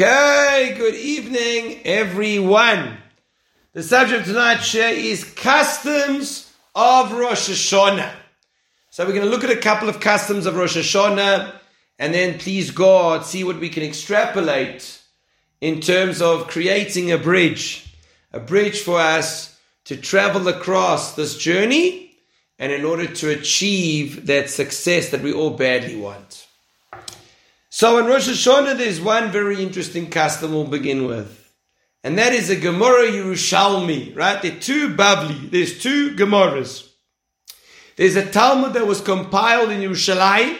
Okay, good evening, everyone. The subject of tonight's share is customs of Rosh Hashanah. So we're going to look at a couple of customs of Rosh Hashanah, and then please God, see what we can extrapolate in terms of creating a bridge, a bridge for us to travel across this journey, and in order to achieve that success that we all badly want. So in Rosh Hashanah, there's one very interesting custom we'll begin with. And that is a Gemara Yerushalmi, right? There are two Bavli, there's two Gemaras. There's a Talmud that was compiled in Yerushalayim,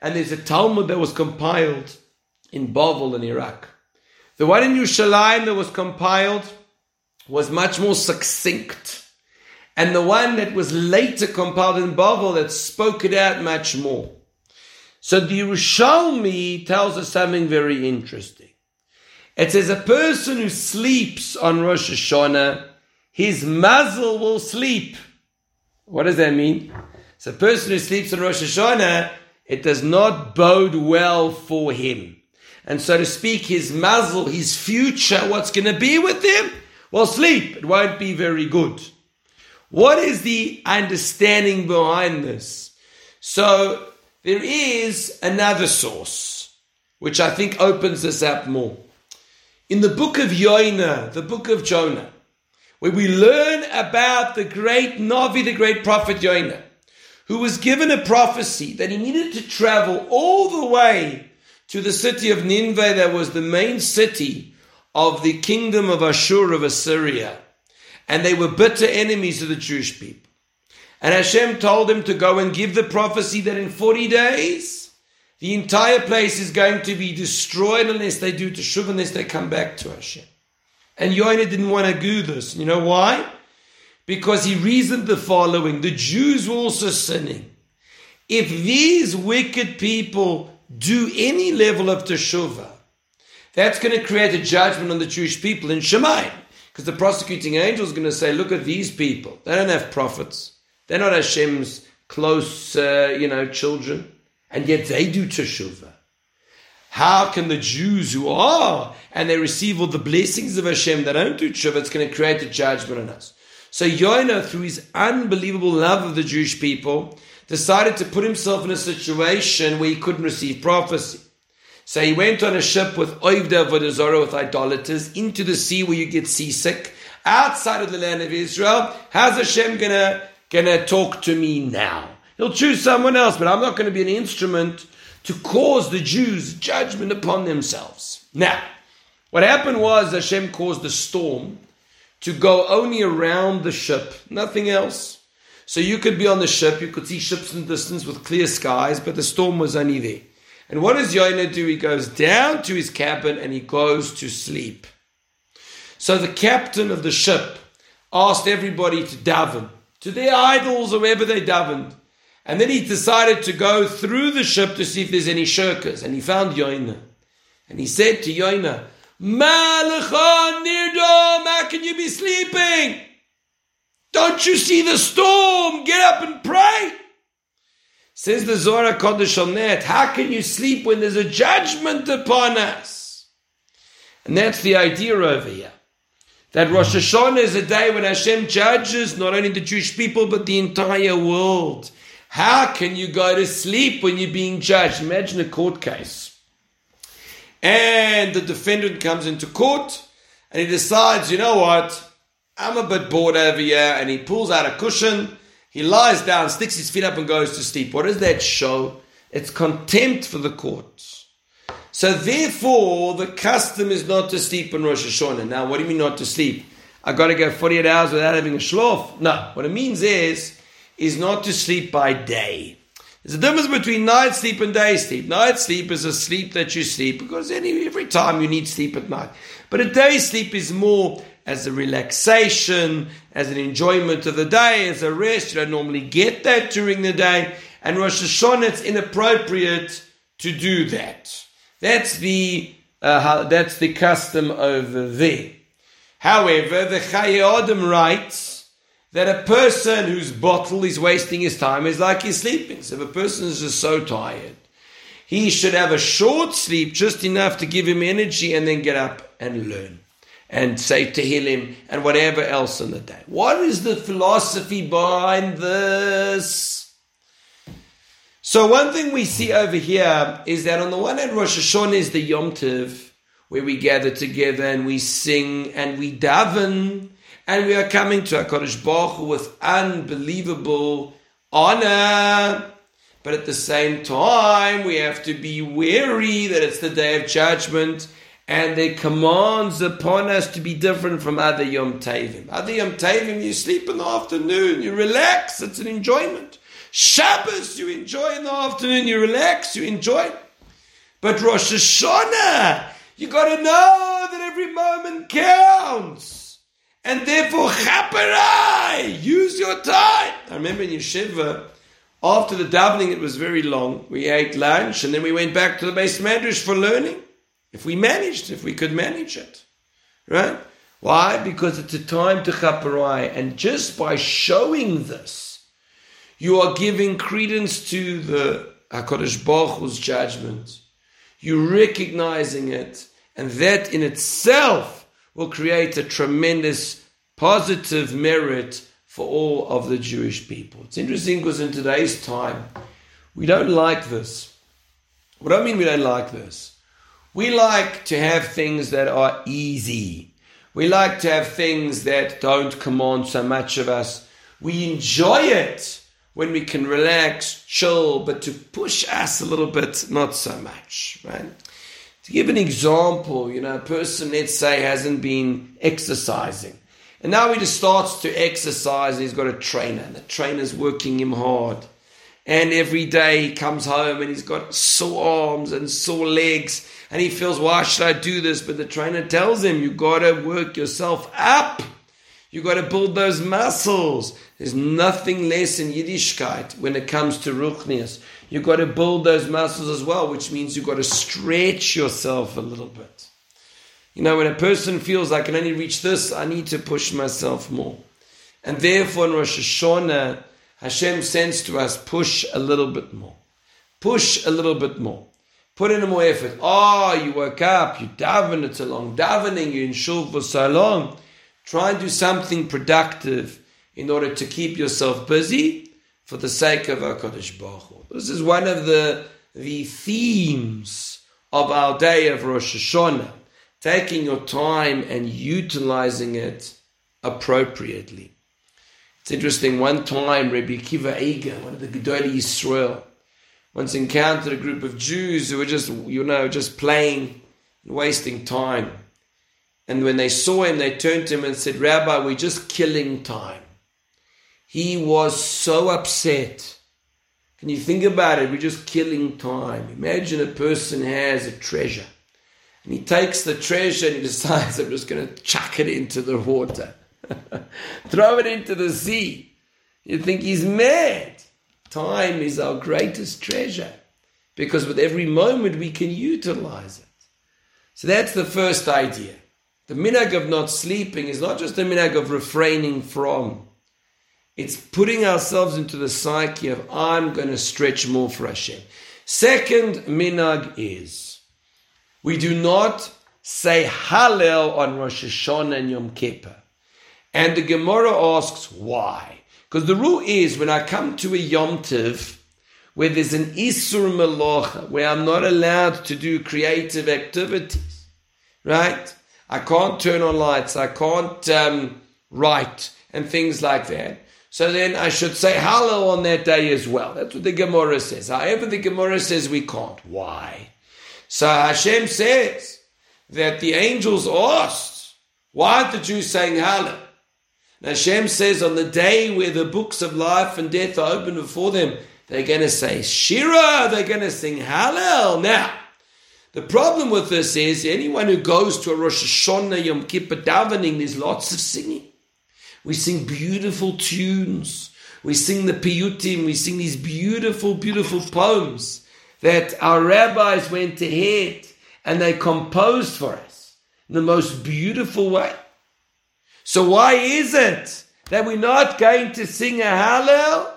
and there's a Talmud that was compiled in Bavel in Iraq. The one in Yerushalayim that was compiled was much more succinct. And the one that was later compiled in Bavel that spoke it out much more. So the Yerushalmi tells us something very interesting. It says a person who sleeps on Rosh Hashanah, his mazel will sleep. What does that mean? So a person who sleeps on Rosh Hashanah, it does not bode well for him. And so to speak, his mazel, his future, what's going to be with him? Well, sleep. It won't be very good. What is the understanding behind this? So there is another source, which I think opens this up more. In the book of Yonah, the book of Jonah, where we learn about the great Navi, the great prophet Yonah, who was given a prophecy that he needed to travel all the way to the city of Nineveh, that was the main city of the kingdom of Ashur of Assyria. And they were bitter enemies of the Jewish people. And Hashem told him to go and give the prophecy that in 40 days, the entire place is going to be destroyed unless they do teshuva, unless they come back to Hashem. And Yonah didn't want to do this. You know why? Because he reasoned the following the Jews were also sinning. If these wicked people do any level of teshuva, that's going to create a judgment on the Jewish people in Shamayim. Because the prosecuting angel is going to say, look at these people. They don't have prophets. They're not Hashem's close, uh, you know, children, and yet they do teshuvah. How can the Jews who are and they receive all the blessings of Hashem, that don't do teshuvah? It's going to create a judgment on us. So Yonah, through his unbelievable love of the Jewish people, decided to put himself in a situation where he couldn't receive prophecy. So he went on a ship with Oivda Vodazora, with idolaters, into the sea where you get seasick, outside of the land of Israel. How's Hashem going to to talk to me now. He'll choose someone else, but I'm not going to be an instrument to cause the Jews judgment upon themselves. Now, what happened was Hashem caused the storm to go only around the ship, nothing else. So you could be on the ship, you could see ships in the distance with clear skies, but the storm was only there. And what does Yonah do? He goes down to his cabin and he goes to sleep. So the captain of the ship asked everybody to daven to their idols or wherever they davened. And then he decided to go through the ship to see if there's any shirkers. And he found Yonah. And he said to Yonah, Malachon Nirdom, how can you be sleeping? Don't you see the storm? Get up and pray. Says the Zohar Kodesh on that, how can you sleep when there's a judgment upon us? And that's the idea over here. That Rosh Hashanah is a day when Hashem judges not only the Jewish people but the entire world. How can you go to sleep when you're being judged? Imagine a court case. And the defendant comes into court and he decides, you know what? I'm a bit bored over here. And he pulls out a cushion. He lies down, sticks his feet up, and goes to sleep. What does that show? It's contempt for the court. So therefore, the custom is not to sleep on Rosh Hashanah. Now, what do you mean not to sleep? I got to go 48 hours without having a shlof? No. What it means is, is not to sleep by day. There's a difference between night sleep and day sleep. Night sleep is a sleep that you sleep because any, every time you need sleep at night. But a day sleep is more as a relaxation, as an enjoyment of the day, as a rest. You don't normally get that during the day. And Rosh Hashanah, it's inappropriate to do that. That's the uh, that's the custom over there. However, the Chayyim writes that a person whose bottle is wasting his time is like he's sleeping. So if a person is just so tired, He should have a short sleep, just enough to give him energy, and then get up and learn and say Tehillim and whatever else in the day. What is the philosophy behind this? So one thing we see over here is that on the one hand, Rosh Hashanah is the Yom Tov, where we gather together and we sing and we daven, and we are coming to HaKadosh Baruch Hu with unbelievable honor. But at the same time, we have to be wary that it's the day of judgment and the commands upon us to be different from other Yom Tavim. Other Yom Tavim, you sleep in the afternoon, you relax, it's an enjoyment. Shabbos, you enjoy in the afternoon, you relax, you enjoy. But Rosh Hashanah, you got to know that every moment counts. And therefore, chaparai, use your time. I remember in Yeshiva, after the davening, it was very long. We ate lunch and then we went back to the beis medrash for learning. If we managed, if we could manage it. Right? Why? Because it's a time to chaparai. And just by showing this, you are giving credence to the HaKadosh Baruch Hu's judgment. You're recognizing it. And that in itself will create a tremendous positive merit for all of the Jewish people. It's interesting because in today's time, we don't like this. What do I mean we don't like this? We like to have things that are easy. We like to have things that don't command so much of us. We enjoy it when we can relax, chill, but to push us a little bit, not so much, right? To give an example, you know, a person, let's say, hasn't been exercising and now he just starts to exercise and he's got a trainer. And the trainer's working him hard. And every day he comes home and he's got sore arms and sore legs. And he feels, why should I do this? But the trainer tells him, you got to work yourself up. You got to build those muscles. There's nothing less in Yiddishkeit when it comes to ruchnias. You got to build those muscles as well, which means you got to stretch yourself a little bit. You know, when a person feels I can only reach this, I need to push myself more. And therefore, in Rosh Hashanah, Hashem sends to us, push a little bit more. Push a little bit more. Put in more effort. Oh, you woke up, you daven, it's a long davening, you're in shul for so long. Try and do something productive in order to keep yourself busy for the sake of HaKadosh Baruch Hu. This is one of the, the themes of our day of Rosh Hashanah taking your time and utilizing it appropriately. It's interesting, one time Rabbi Akiva Eiger, one of the Gedolei Yisrael, once encountered a group of Jews who were just, you know, just playing and wasting time. And when they saw him, they turned to him and said, Rabbi, we're just killing time. He was so upset. Can you think about it? We're just killing time. Imagine a person has a treasure and he takes the treasure and he decides, I'm just going to chuck it into the water, throw it into the sea. You think he's mad. Time is our greatest treasure because with every moment we can utilize it. So that's the first idea. The minhag of not sleeping is not just a minhag of refraining from. It's putting ourselves into the psyche of I'm going to stretch more for Hashem. Second minhag is we do not say Hallel on Rosh Hashanah and Yom Kippur. And the Gemara asks why. Because the rule is when I come to a Yom Tiv, where there's an Isur Melocha, where I'm not allowed to do creative activities, right? I can't turn on lights, I can't um, write, and things like that. So then I should say Hallel on that day as well. That's what the Gemara says. However, the Gemara says we can't. Why? So Hashem says that the angels asked, why aren't the Jews saying Hallel? And Hashem says on the day where the books of life and death are open before them, they're going to say Shira, they're going to sing Hallel. Now, the problem with this is anyone who goes to a Rosh Hashanah Yom Kippur davening, there's lots of singing. We sing beautiful tunes. We sing the piyutim. We sing these beautiful, beautiful poems that our rabbis went ahead and they composed for us in the most beautiful way. So why is it that we're not going to sing a Hallel?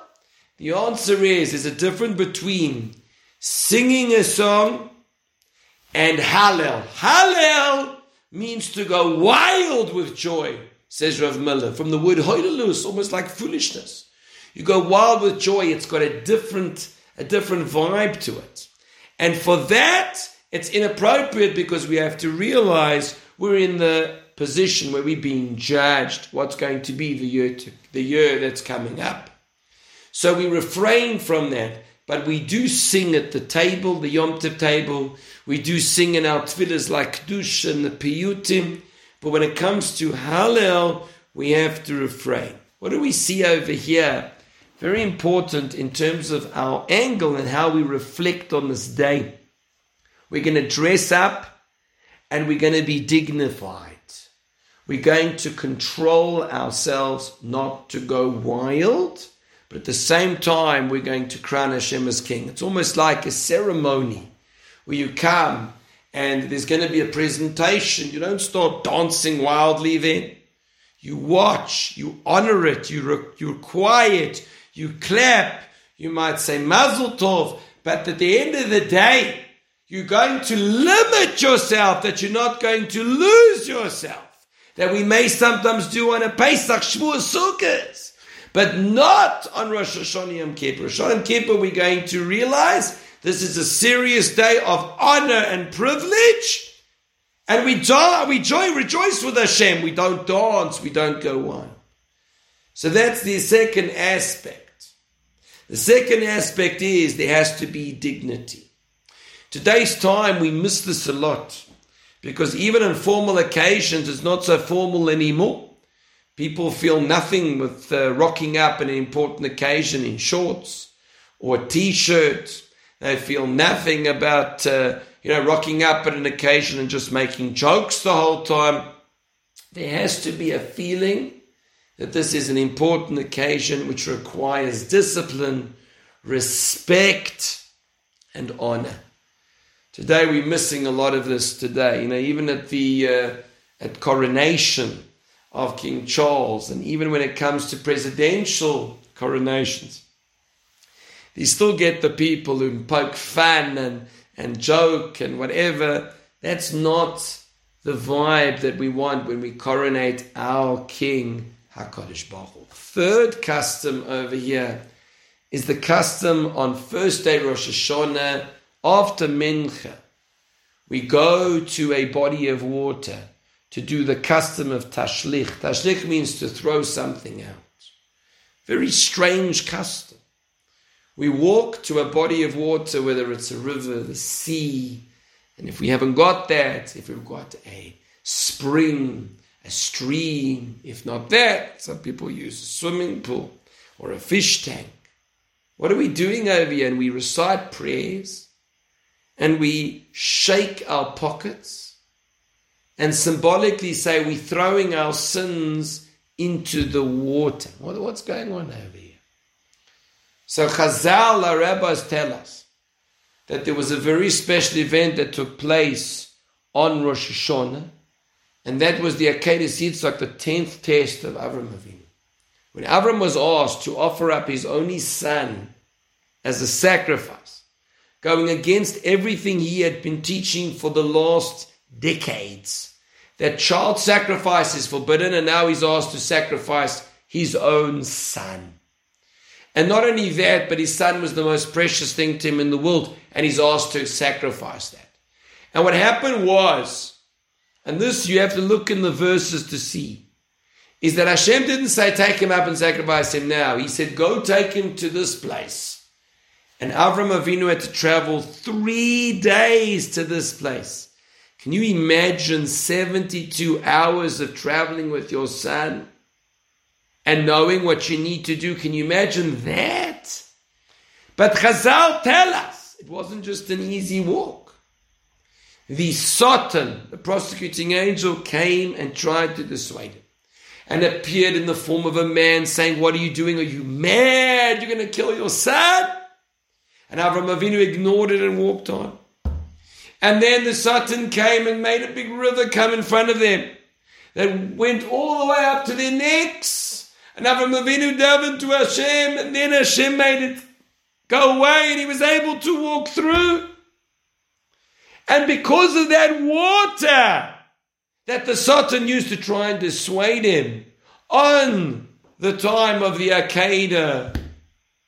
The answer is there's a difference between singing a song, and Hallel. Hallel means to go wild with joy, says Rav Miller, from the word hoilelus, almost like foolishness. You go wild with joy, it's got a different, a different vibe to it. And for that, it's inappropriate because we have to realize we're in the position where we're being judged what's going to be the year to, the year that's coming up. So we refrain from that, but we do sing at the table, the Yom Tov table. We do sing in our tefillahs like Kedush and the Piyutim. But when it comes to Hallel, we have to refrain. What do we see over here? Very important in terms of our angle and how we reflect on this day. We're going to dress up and we're going to be dignified. We're going to control ourselves not to go wild, but at the same time, we're going to crown Hashem as king. It's almost like a ceremony where you come and there's going to be a presentation. You don't start dancing wildly then. You watch, you honor it, you re- you're quiet, you clap, you might say mazel tov, but at the end of the day, you're going to limit yourself that you're not going to lose yourself that we may sometimes do on a Pesach, Shavuot, Sukkot, but not on Rosh Hashanah Yom Kippur. Rosh Hashanah Yom Kippur, we're going to realize this is a serious day of honor and privilege, and we, we joy, rejoice with Hashem. We don't dance, we don't go on. So that's the second aspect. The second aspect is there has to be dignity. Today's time, we miss this a lot. Because even on formal occasions, it's not so formal anymore. People feel nothing with uh, rocking up an important occasion in shorts or a t-shirt. They feel nothing about uh, you know rocking up at an occasion and just making jokes the whole time. There has to be a feeling that this is an important occasion which requires discipline, respect, and honor. Today we're missing a lot of this today. You know, even at the uh, at coronation of King Charles, and even when it comes to presidential coronations, you still get the people who poke fun and, and joke and whatever. That's not the vibe that we want when we coronate our King Hakadosh Baruch Hu. Third custom over here is the custom on first day Rosh Hashanah after Mincha, we go to a body of water to do the custom of tashlich. Tashlich means to throw something out. Very strange custom. We walk to a body of water, whether it's a river, the sea, and if we haven't got that, if we've got a spring, a stream, if not that, some people use a swimming pool or a fish tank. What are we doing over here? And we recite prayers and we shake our pockets and symbolically say we're throwing our sins into the water. what's going on over here? So Chazal, our rabbis tell us that there was a very special event that took place on Rosh Hashanah, and that was the Akedah Yitzhak, the tenth test of Avram Avinu. When Avram was asked to offer up his only son as a sacrifice, going against everything he had been teaching for the last decades. That child sacrifice is forbidden, and now he's asked to sacrifice his own son. And not only that, but his son was the most precious thing to him in the world, and he's asked to sacrifice that. And what happened was, and this you have to look in the verses to see, is that Hashem didn't say, take him up and sacrifice him now. He said, go take him to this place. And Avram Avinu had to travel three days to this place. Can you imagine 72 hours of traveling with your son and knowing what you need to do? Can you imagine that? But Chazal tell us it wasn't just an easy walk. The Satan, the prosecuting angel, came and tried to dissuade him and appeared in the form of a man saying, What are you doing? Are you mad? You're going to kill your son? And Avram Avinu ignored it and walked on. And then the Satan came and made a big river come in front of them that went all the way up to their necks. And Avram Avinu dove into Hashem, and then Hashem made it go away and he was able to walk through. And because of that water that the Satan used to try and dissuade him on the time of the Akedah,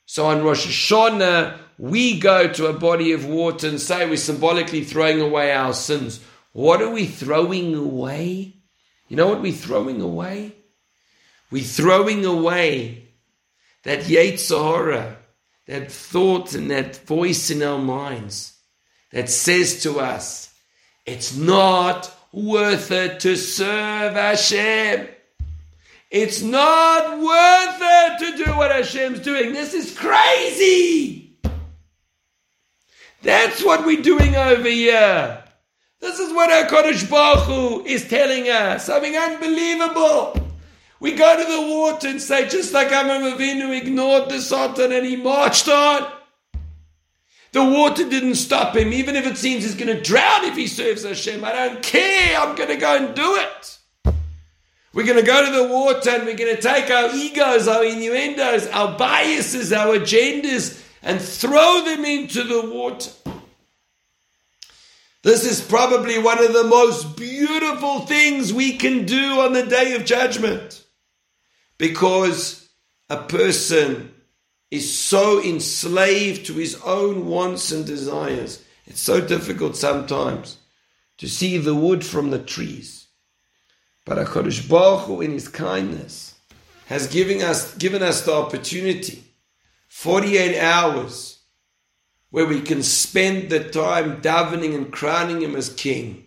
so on Rosh Hashanah, we go to a body of water and say we're symbolically throwing away our sins. What are we throwing away? You know what we're throwing away? We're throwing away that Yetzer Hara, that thought and that voice in our minds that says to us, it's not worth it to serve Hashem. It's not worth it to do what Hashem's doing. This is crazy. That's what we're doing over here. This is what our Kodesh Baruch Hu is telling us. Something unbelievable. We go to the water and say, just like Avram Avinu ignored the Satan and he marched on. The water didn't stop him, even if it seems he's going to drown if he serves Hashem. I don't care. I'm going to go and do it. We're going to go to the water and we're going to take our egos, our innuendos, our biases, our agendas, and throw them into the water. This is probably one of the most beautiful things we can do on the day of judgment because a person is so enslaved to his own wants and desires. It's so difficult sometimes to see the wood from the trees. But HaKadosh Baruch Hu, in His kindness, has given us, given us the opportunity 48 hours where we can spend the time davening and crowning Him as King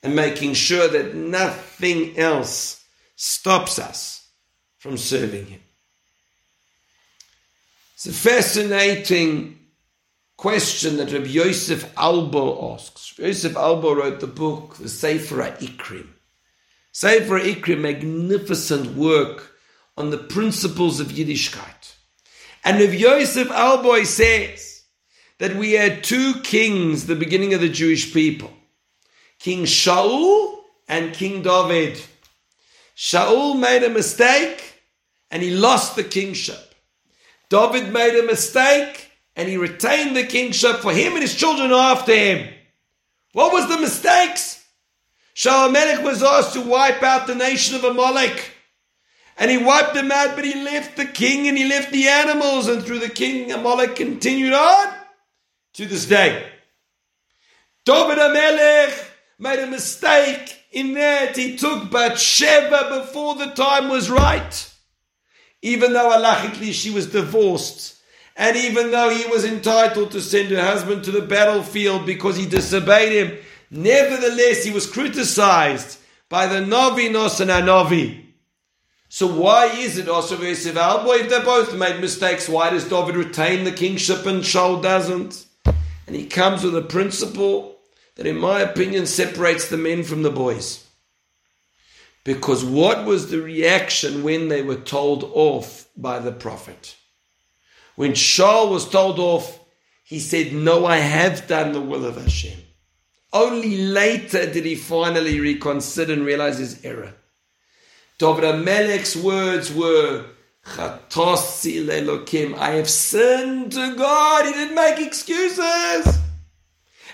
and making sure that nothing else stops us from serving Him. It's a fascinating question that Rabbi Yosef Albo asks. Rabbi Yosef Albo wrote the book, the Sefer Ikrim. Sefer Ikrim, magnificent work on the principles of Yiddishkeit. And Rabbi Yosef Albo says that we had two kings, the beginning of the Jewish people. King Shaul and King David. Shaul made a mistake and he lost the kingship. David made a mistake and he retained the kingship for him and his children after him. What was the mistakes? Shaul Melech was asked to wipe out the nation of Amalek. And he wiped them out, but he left the king and he left the animals, and through the king, Amalek continued on to this day. David HaMelech made a mistake in that he took Bathsheba before the time was right even though halachically she was divorced, and even though he was entitled to send her husband to the battlefield because he disobeyed him, nevertheless he was criticized by the Novi Noson HaNovi. So why is it also Yosef Albo, oh, if they both made mistakes, why does David retain the kingship and Shaul doesn't? And he comes with a principle that in my opinion separates the men from the boys. Because what was the reaction when they were told off by the prophet? When Shaul was told off, he said, No, I have done the will of Hashem. Only later did he finally reconsider and realize his error. David HaMelech's words were, lelokim. I have sinned to God. He didn't make excuses.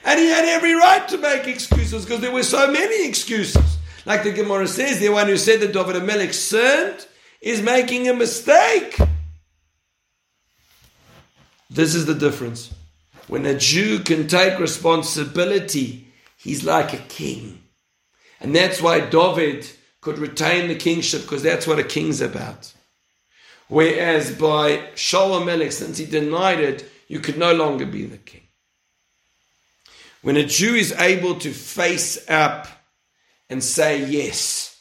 And he had every right to make excuses because there were so many excuses. Like the Gemara says, the one who said that David Melech sinned is making a mistake. This is the difference. When a Jew can take responsibility, he's like a king. And that's why David could retain the kingship, because that's what a king's about. Whereas by Shaul Melech, since he denied it, you could no longer be the king. When a Jew is able to face up and say, Yes,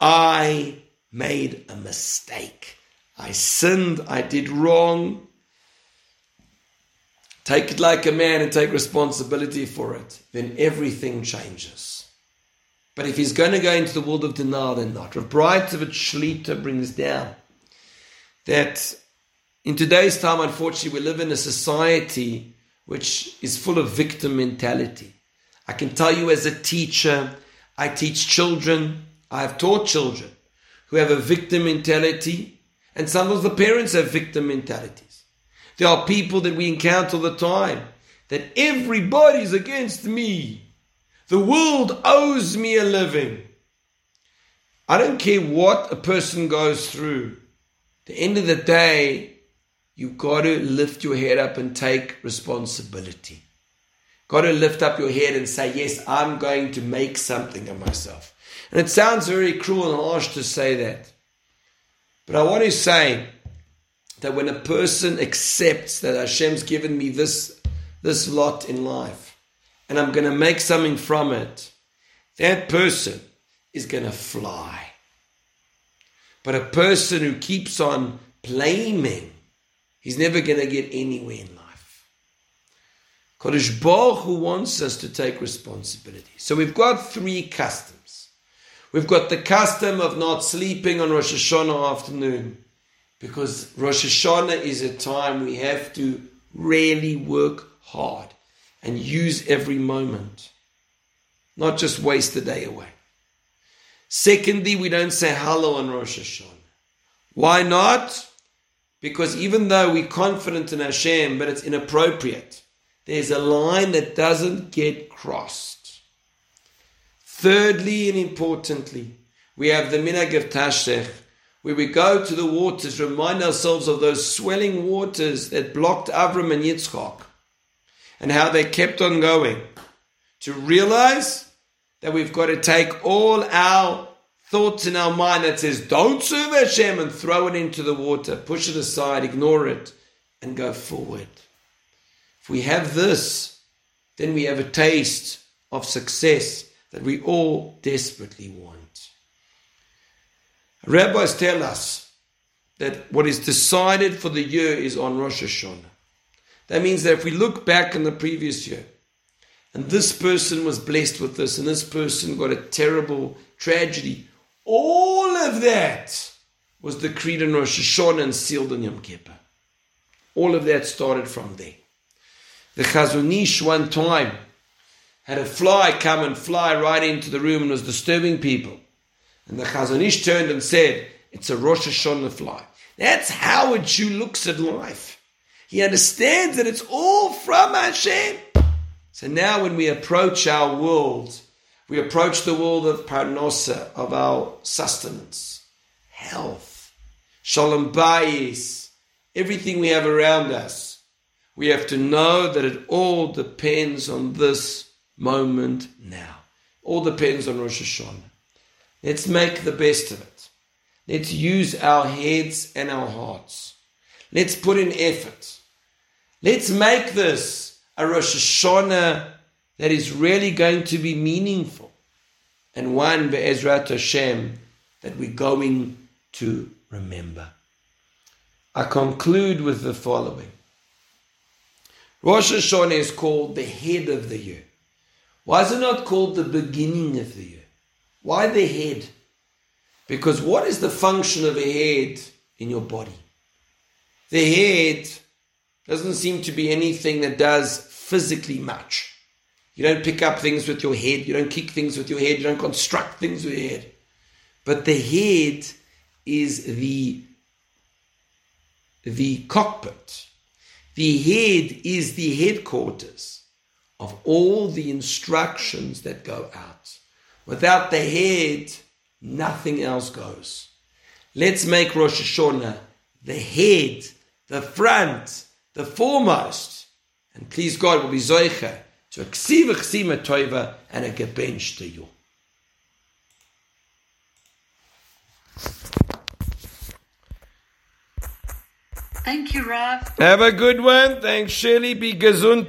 I made a mistake. I sinned. I did wrong. Take it like a man and take responsibility for it. Then everything changes. But if he's going to go into the world of denial, then not. Rav Breitowitz Shlita brings down that in today's time, unfortunately, we live in a society which is full of victim mentality. I can tell you as a teacher, I teach children, I have taught children who have a victim mentality, and some of the parents have victim mentalities. There are people that we encounter all the time that everybody's against me. The world owes me a living. I don't care what a person goes through. At the end of the day, you've got to lift your head up and take responsibility. Got to lift up your head and say, Yes, I'm going to make something of myself. And it sounds very cruel and harsh to say that. But I want to say that when a person accepts that Hashem's given me this, this lot in life and I'm going to make something from it, that person is going to fly. But a person who keeps on blaming, he's never going to get anywhere in life. Kodesh Baruch Hu wants us to take responsibility. So we've got three customs. We've got the custom of not sleeping on Rosh Hashanah afternoon because Rosh Hashanah is a time we have to really work hard and use every moment, not just waste the day away. Secondly, we don't say Hallel on Rosh Hashanah. Why not? Because even though we're confident in Hashem, but it's inappropriate, there's a line that doesn't get crossed. Thirdly and importantly, we have the minhag of Tashlich, where we go to the waters, remind ourselves of those swelling waters that blocked Avram and Yitzchak, and how they kept on going, to realize that we've got to take all our thoughts in our mind that says, don't serve Hashem, and throw it into the water, push it aside, ignore it, and go forward. If we have this, then we have a taste of success that we all desperately want. Rabbis tell us that what is decided for the year is on Rosh Hashanah. That means that if we look back in the previous year, and this person was blessed with this, and this person got a terrible tragedy, all of that was decreed in Rosh Hashanah and sealed in Yom Kippur. All of that started from there. The Chazon Ish one time had a fly come and fly right into the room and was disturbing people. And the Chazon Ish turned and said, It's a Rosh Hashanah fly. That's how a Jew looks at life. He understands that it's all from Hashem. So now when we approach our world, we approach the world of parnosa, of our sustenance, health, shalom bayis, everything we have around us. We have to know that it all depends on this moment now. All depends on Rosh Hashanah. Let's make the best of it. Let's use our heads and our hearts. Let's put in effort. Let's make this a Rosh Hashanah that is really going to be meaningful and one Be'ezrat Hashem that we're going to remember. I conclude with the following. Rosh Hashanah is called the head of the year. Why is it not called the beginning of the year? Why the head? Because what is the function of a head in your body? The head doesn't seem to be anything that does physically much. You don't pick up things with your head, you don't kick things with your head, you don't construct things with your head. But the head is the, the cockpit. The head is the headquarters of all the instructions that go out. Without the head, nothing else goes. Let's make Rosh Hashanah the head, the front, the foremost. And please God will be Zoicha to a ksiva ksima toiva and a gebench to you. Thank you, Rav. Have a good one. Thanks, Shirley. Be gesund.